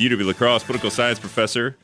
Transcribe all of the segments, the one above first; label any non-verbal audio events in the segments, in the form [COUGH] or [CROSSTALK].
UW La Crosse political science professor,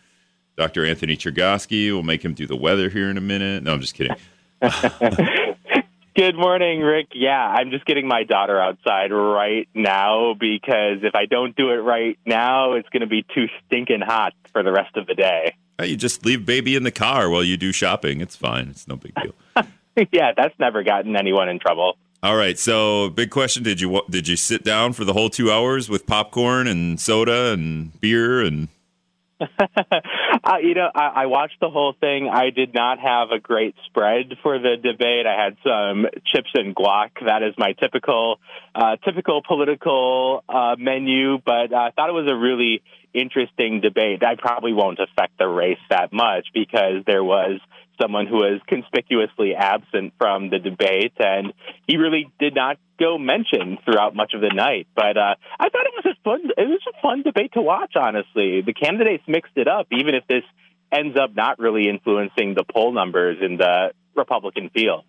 Dr. Anthony Chergosky. We'll make him do the weather here in a minute. No, I'm just kidding. [LAUGHS] Good morning, Rick. Yeah, I'm just getting my daughter outside right now because if I don't do it right now, it's going to be too stinking hot for the rest of the day. Hey, you just leave baby in the car while you do shopping. It's fine. It's no big deal. [LAUGHS] yeah, that's never gotten anyone in trouble. All right. So, big question: Did you did you sit down for the whole two hours with popcorn and soda and beer and? [LAUGHS] uh, you know, I, I watched the whole thing. I did not have a great spread for the debate. I had some chips and guac. That is my typical, uh, typical political uh, menu. But I thought it was a really interesting debate. I probably won't affect the race that much because there was someone who was conspicuously absent from the debate, and he really did not go mentioned throughout much of the night. But uh, I thought it was a fun it was a fun debate to watch. Honestly, the candidates mixed it up, even if this ends up not really influencing the poll numbers in the Republican field.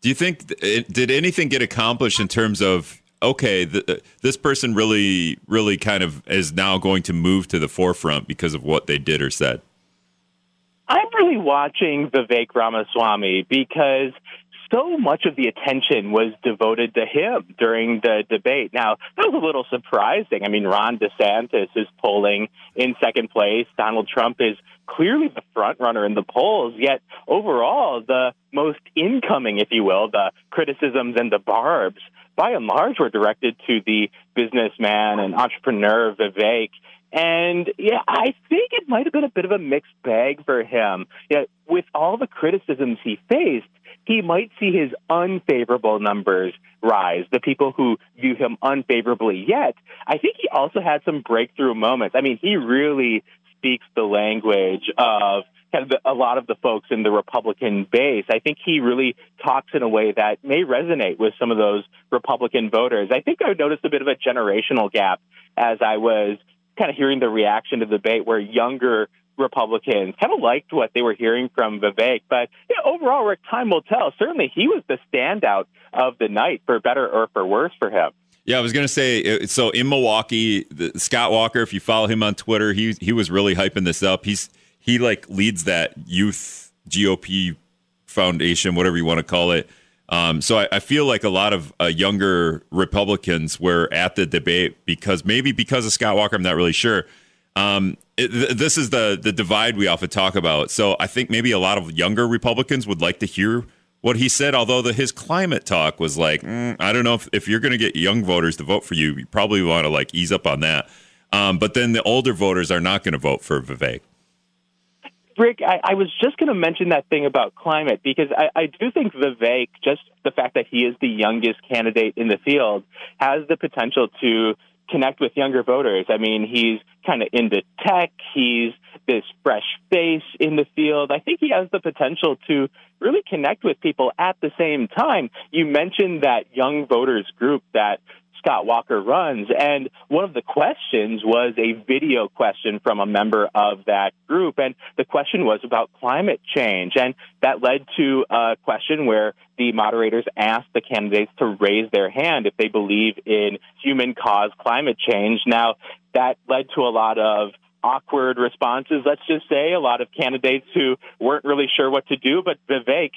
Do you think did anything get accomplished in terms of okay, the, this person really, really kind of is now going to move to the forefront because of what they did or said? I'm really watching Vivek Ramaswamy because so much of the attention was devoted to him during the debate. Now, that was a little surprising. I mean, Ron DeSantis is polling in second place. Donald Trump is clearly the front runner in the polls, yet overall, the most incoming, if you will, the criticisms and the barbs, by and large, were directed to the businessman and entrepreneur Vivek. And yeah, I think might have been a bit of a mixed bag for him. Yeah, with all the criticisms he faced, he might see his unfavorable numbers rise, the people who view him unfavorably. Yet, I think he also had some breakthrough moments. I mean, he really speaks the language of kind of the, a lot of the folks in the Republican base. I think he really talks in a way that may resonate with some of those Republican voters. I think I noticed a bit of a generational gap as I was kind of hearing the reaction to the debate where younger Republicans kind of liked what they were hearing from Vivek. But overall, Rick, time will tell. Certainly, he was the standout of the night, for better or for worse, for him. Yeah, I was going to say so in Milwaukee, the, Scott Walker. If you follow him on Twitter, he he was really hyping this up. He's he like leads that youth GOP foundation, whatever you want to call it. Um, so I, I, feel like a lot of uh, younger Republicans were at the debate because maybe because of Scott Walker, I'm not really sure. Um, it, th- this is the the divide we often talk about. So I think maybe a lot of younger Republicans would like to hear what he said. Although the, his climate talk was like, mm, I don't know if, if you're going to get young voters to vote for you, you probably want to like ease up on that. Um, but then the older voters are not going to vote for Vivek. Rick, I, I was just going to mention that thing about climate because I, I do think Vivek, just the fact that he is the youngest candidate in the field, has the potential to connect with younger voters. I mean, he's kind of into tech. He's this fresh face in the field. I think he has the potential to really connect with people at the same time. You mentioned that young voters group that Scott Walker runs. And one of the questions was a video question from a member of that group. And the question was about climate change. And that led to a question where the moderators asked the candidates to raise their hand if they believe in human caused climate change. Now, that led to a lot of awkward responses, let's just say, a lot of candidates who weren't really sure what to do, but Vivek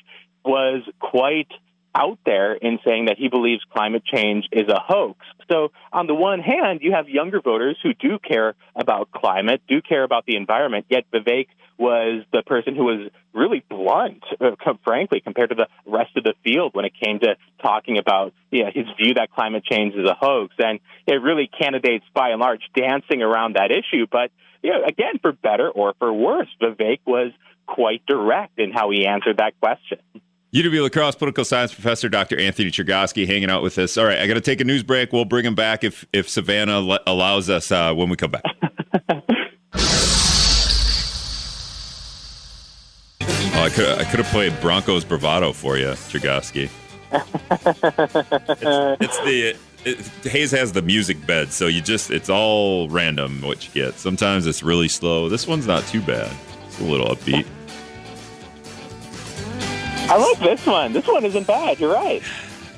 was quite out there in saying that he believes climate change is a hoax. So, on the one hand, you have younger voters who do care about climate, do care about the environment, yet Vivek was the person who was really blunt, uh, frankly, compared to the rest of the field when it came to talking about you know, his view that climate change is a hoax. And it really candidates, by and large, dancing around that issue. But, you know, again, for better or for worse, Vivek was quite direct in how he answered that question. UW La Crosse political science professor Dr. Anthony Chergosky hanging out with us. All right, I got to take a news break. We'll bring him back if if Savannah le- allows us uh, when we come back. [LAUGHS] oh, I could I could have played Broncos bravado for you, Chergosky. [LAUGHS] it's, it's the it, Hayes has the music bed, so you just it's all random what you get. Sometimes it's really slow. This one's not too bad. It's a little upbeat. I like this one. This one isn't bad. You're right. [LAUGHS]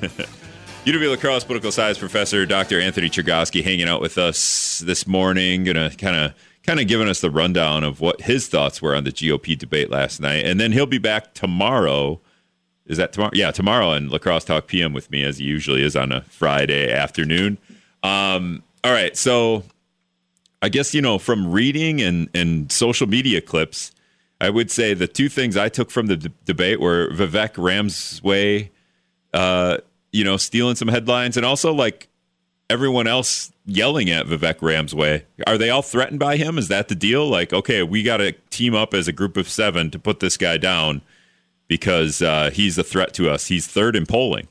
UW La Crosse political science professor Dr. Anthony Chergosky hanging out with us this morning, gonna kind of kind of giving us the rundown of what his thoughts were on the GOP debate last night, and then he'll be back tomorrow. Is that tomorrow? Yeah, tomorrow on La Crosse Talk PM with me, as he usually is on a Friday afternoon. Um, all right, so I guess you know from reading and and social media clips, I would say the two things I took from the d- debate were Vivek Ramaswamy. Uh, you know, stealing some headlines and also like everyone else yelling at Vivek Ramaswamy. Are they all threatened by him? Is that the deal? Like, okay, we got to team up as a group of seven to put this guy down because uh, he's a threat to us. He's third in polling.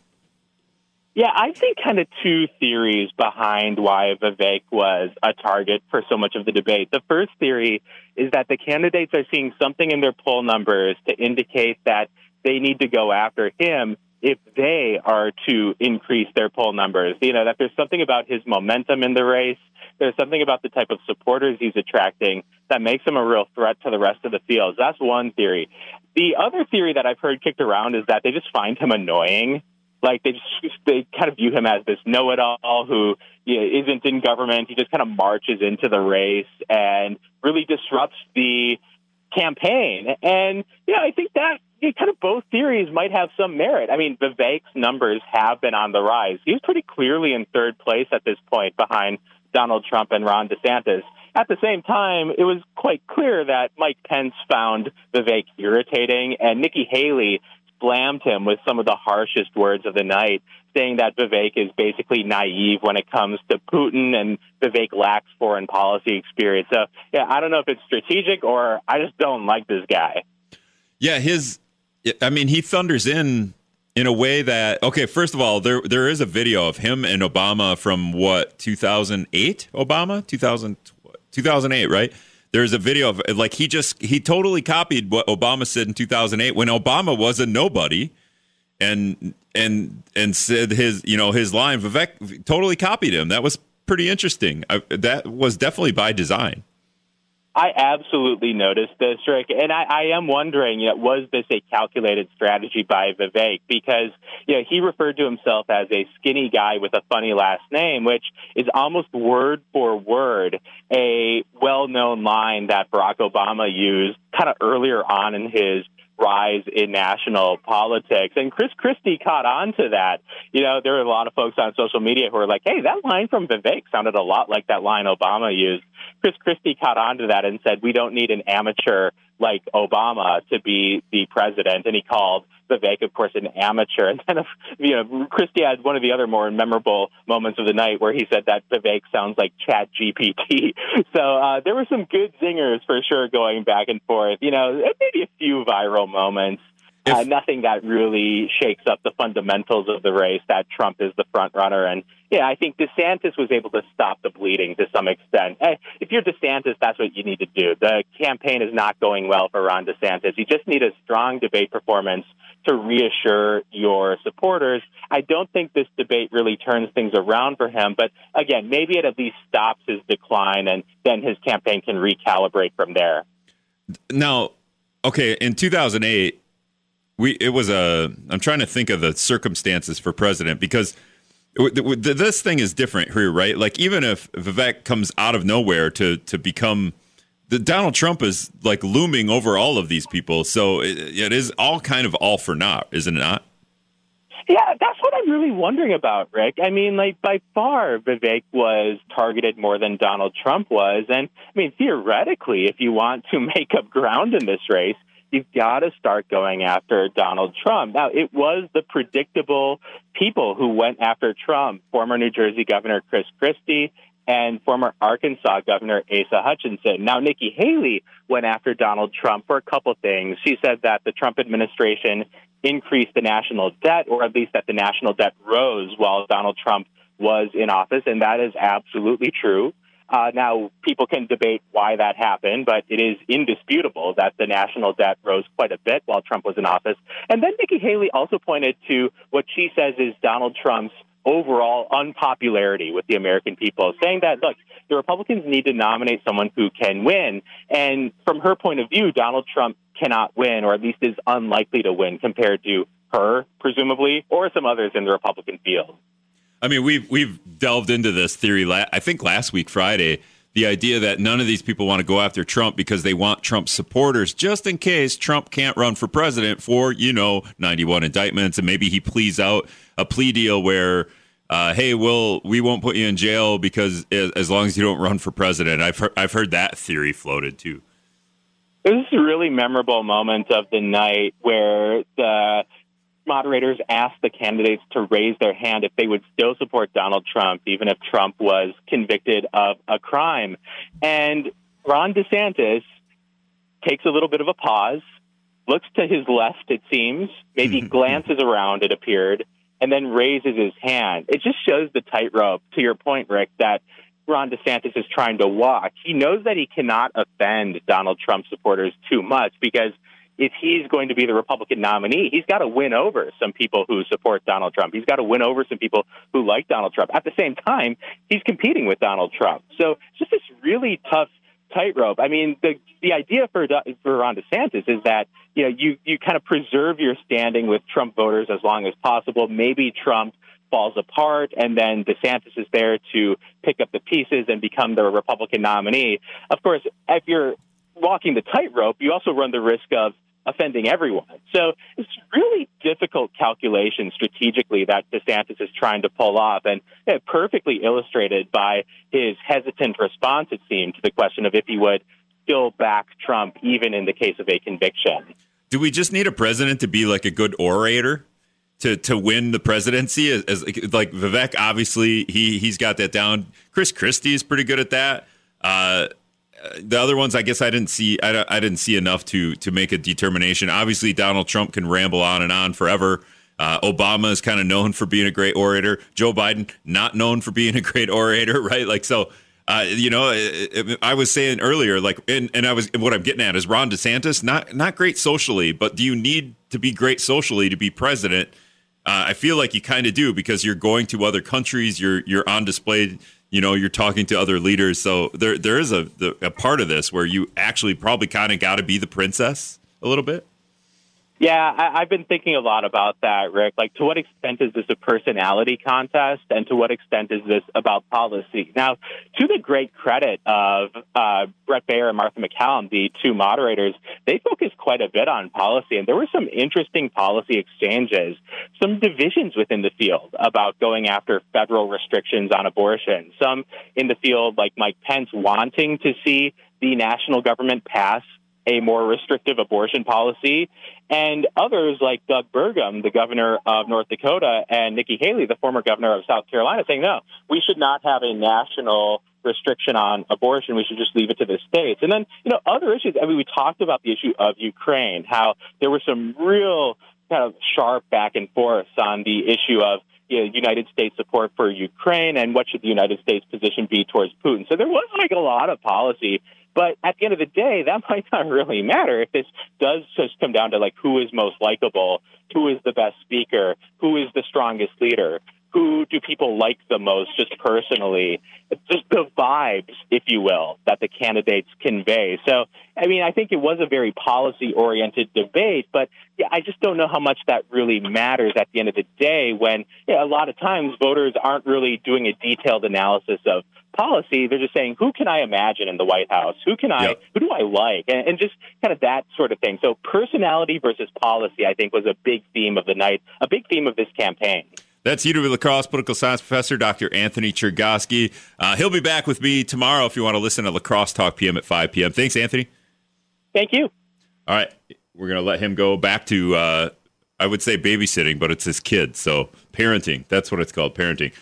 Yeah, I think kind of two theories behind why Vivek was a target for so much of the debate. The first theory is that the candidates are seeing something in their poll numbers to indicate that they need to go after him if they are to increase their poll numbers. You know, that there's something about his momentum in the race. There's something about the type of supporters he's attracting that makes him a real threat to the rest of the field. That's one theory. The other theory that I've heard kicked around is that they just find him annoying. Like they just they kind of view him as this know-it-all who you know, isn't in government. He just kind of marches into the race and really disrupts the campaign. And yeah, I think that kind of both theories might have some merit. I mean, Vivek's numbers have been on the rise. He's pretty clearly in third place at this point behind Donald Trump and Ron DeSantis. At the same time, it was quite clear that Mike Pence found Vivek irritating, and Nikki Haley slammed him with some of the harshest words of the night, saying that Vivek is basically naive when it comes to Putin and Vivek lacks foreign policy experience. So, yeah, I don't know if it's strategic or I just don't like this guy. Yeah, his I mean, he thunders in in a way that okay. First of all, there there is a video of him and Obama from what 2008. Obama 2000, 2008, right? There's a video of like he just he totally copied what Obama said in 2008 when Obama was a nobody, and and and said his you know his line. Vivek totally copied him. That was pretty interesting. I, that was definitely by design. I absolutely noticed this, Rick, and I, I am wondering, you know, was this a calculated strategy by Vivek? Because you know he referred to himself as a skinny guy with a funny last name, which is almost word for word a well-known line that Barack Obama used kind of earlier on in his rise in national politics. And Chris Christie caught on to that. You know, there were a lot of folks on social media who were like, hey, that line from Vivek sounded a lot like that line Obama used. Chris Christie caught on to that and said, we don't need an amateur like Obama to be the president. And he called Vivek, of course, an amateur. And then, [LAUGHS] you know, Christie had one of the other more memorable moments of the night where he said that Vivek sounds like Chat GPT. [LAUGHS] So uh, there were some good zingers for sure going back and forth. You know, maybe a few viral moments. Uh, nothing that really shakes up the fundamentals of the race that Trump is the front runner. And yeah, I think DeSantis was able to stop the bleeding to some extent. Hey, if you're DeSantis, that's what you need to do. The campaign is not going well for Ron DeSantis. You just need a strong debate performance to reassure your supporters. I don't think this debate really turns things around for him, but again, maybe it at least stops his decline and then his campaign can recalibrate from there. Now, okay, in 2008, we it was a i'm trying to think of the circumstances for president because this thing is different here right like even if vivek comes out of nowhere to to become the donald trump is like looming over all of these people so it, it is all kind of all for naught isn't it not yeah, that's what I'm really wondering about, Rick. I mean, like by far, Vivek was targeted more than Donald Trump was. And I mean, theoretically, if you want to [LAUGHS] make up ground in this race, you've got to start going after Donald Trump. Now, it was the predictable people who went after Trump, former New Jersey Governor Chris Christie and former Arkansas Governor Asa Hutchinson. Now, Nikki Haley went after Donald Trump for a couple things. She said that the Trump administration increased the national debt, or at least that the national debt rose while Donald Trump was in office, and that is absolutely true. Uh, now, people can debate why that happened, but it is indisputable that the national debt rose quite a bit while Trump was in office. And then Nikki Haley also pointed to what she says is Donald Trump's overall unpopularity with the American people, saying that, look, the Republicans need to nominate someone who can win. And from her point of view, Donald Trump cannot win, or at least is unlikely to win compared to her, presumably, or some others in the Republican field. I mean, we've we've delved into this theory. La- I think last week Friday, the idea that none of these people want to go after Trump because they want Trump supporters, just in case Trump can't run for president for you know 91 indictments, and maybe he pleads out a plea deal where. Uh, hey, we'll we won't put you in jail because as long as you don't run for president. I've heard, I've heard that theory floated too. This is a really memorable moment of the night where the moderators asked the candidates to raise their hand if they would still support Donald Trump, even if Trump was convicted of a crime. And Ron DeSantis takes a little bit of a pause, looks to his left, it seems, maybe [LAUGHS] glances around, it appeared, and then raises his hand. It just shows the tightrope, to your point, Rick, that Ron DeSantis is trying to walk. He knows that he cannot offend Donald Trump supporters too much because if he's going to be the Republican nominee, he's got to win over some people who support Donald Trump. He's got to win over some people who like Donald Trump. At the same time, he's competing with Donald Trump. So it's just this really tough tightrope. I mean, the the idea for for Ron DeSantis is that you know you you kind of preserve your standing with Trump voters as long as possible. Maybe Trump falls apart, and then DeSantis is there to pick up the pieces and become the Republican nominee. Of course, if you're walking the tightrope, you also run the risk of offending everyone. So it's really difficult calculation strategically that DeSantis is trying to pull off, and perfectly illustrated by his hesitant response, it seemed, to the question of if he would still back Trump, even in the case of a conviction. Do we just need a president to be like a good orator? To, to win the presidency as, as like Vivek obviously he he's got that down. Chris Christie is pretty good at that. Uh, the other ones, I guess I didn't see. I, I didn't see enough to to make a determination. Obviously, Donald Trump can ramble on and on forever. Uh, Obama is kind of known for being a great orator. Joe Biden not known for being a great orator, [LAUGHS] right? Like so. Uh, you know, I was saying earlier, like, and, and I was what I'm getting at is Ron DeSantis not not great socially, but do you need to be great socially to be president? Uh, I feel like you kind of do because you're going to other countries, you're you're on display you know you're talking to other leaders. So there there is a a part of this where you actually probably kind of got to be the princess a little bit yeah, I, I've been thinking a lot about that, Rick. Like, to what extent is this a personality contest, and to what extent is this about policy? Now, to the great credit of uh, Bret Baier and Martha McCallum, the two moderators, they focused quite a bit on policy, and there were some interesting policy exchanges, some divisions within the field about going after federal restrictions on abortion. Some in the field, like Mike Pence, wanting to see the national government pass a more restrictive abortion policy, and others like Doug Burgum, the governor of North Dakota, and Nikki Haley, the former governor of South Carolina, saying, no, we should not have a national restriction on abortion. We should just leave it to the states. And then, you know, other issues. I mean, we talked about the issue of Ukraine, how there was some real kind of sharp back and forth on the issue of you know, United States support for Ukraine and what should the United States position be towards Putin. So there was like a lot of policy but at the end of the day, that [LAUGHS] might not really matter if this does just come down to like who is most likable, who is the best speaker, who is the strongest leader, who do people like the most just personally, just the vibes, if you will, that the candidates convey. So, I mean, I think it was a very policy oriented debate, but yeah, I just don't know how much that really matters at the end of the day when yeah, a lot of times voters aren't really doing a detailed analysis of policy. They're just saying, who can I imagine in the White House? Who can I, yep. who do I like? And, and, just kind of that sort of thing. So personality versus policy, I think, was a big theme of the night, a big theme of this campaign. That's UW La Crosse political science professor, Dr. Anthony Chergosky. Uh, he'll be back with me tomorrow if you want to listen to La Crosse Talk PM at 5 p.m. Thanks, Anthony. Thank you. All right. We're going to let him go back to, uh, I would say babysitting, but it's his kid. So parenting. That's what it's called, parenting.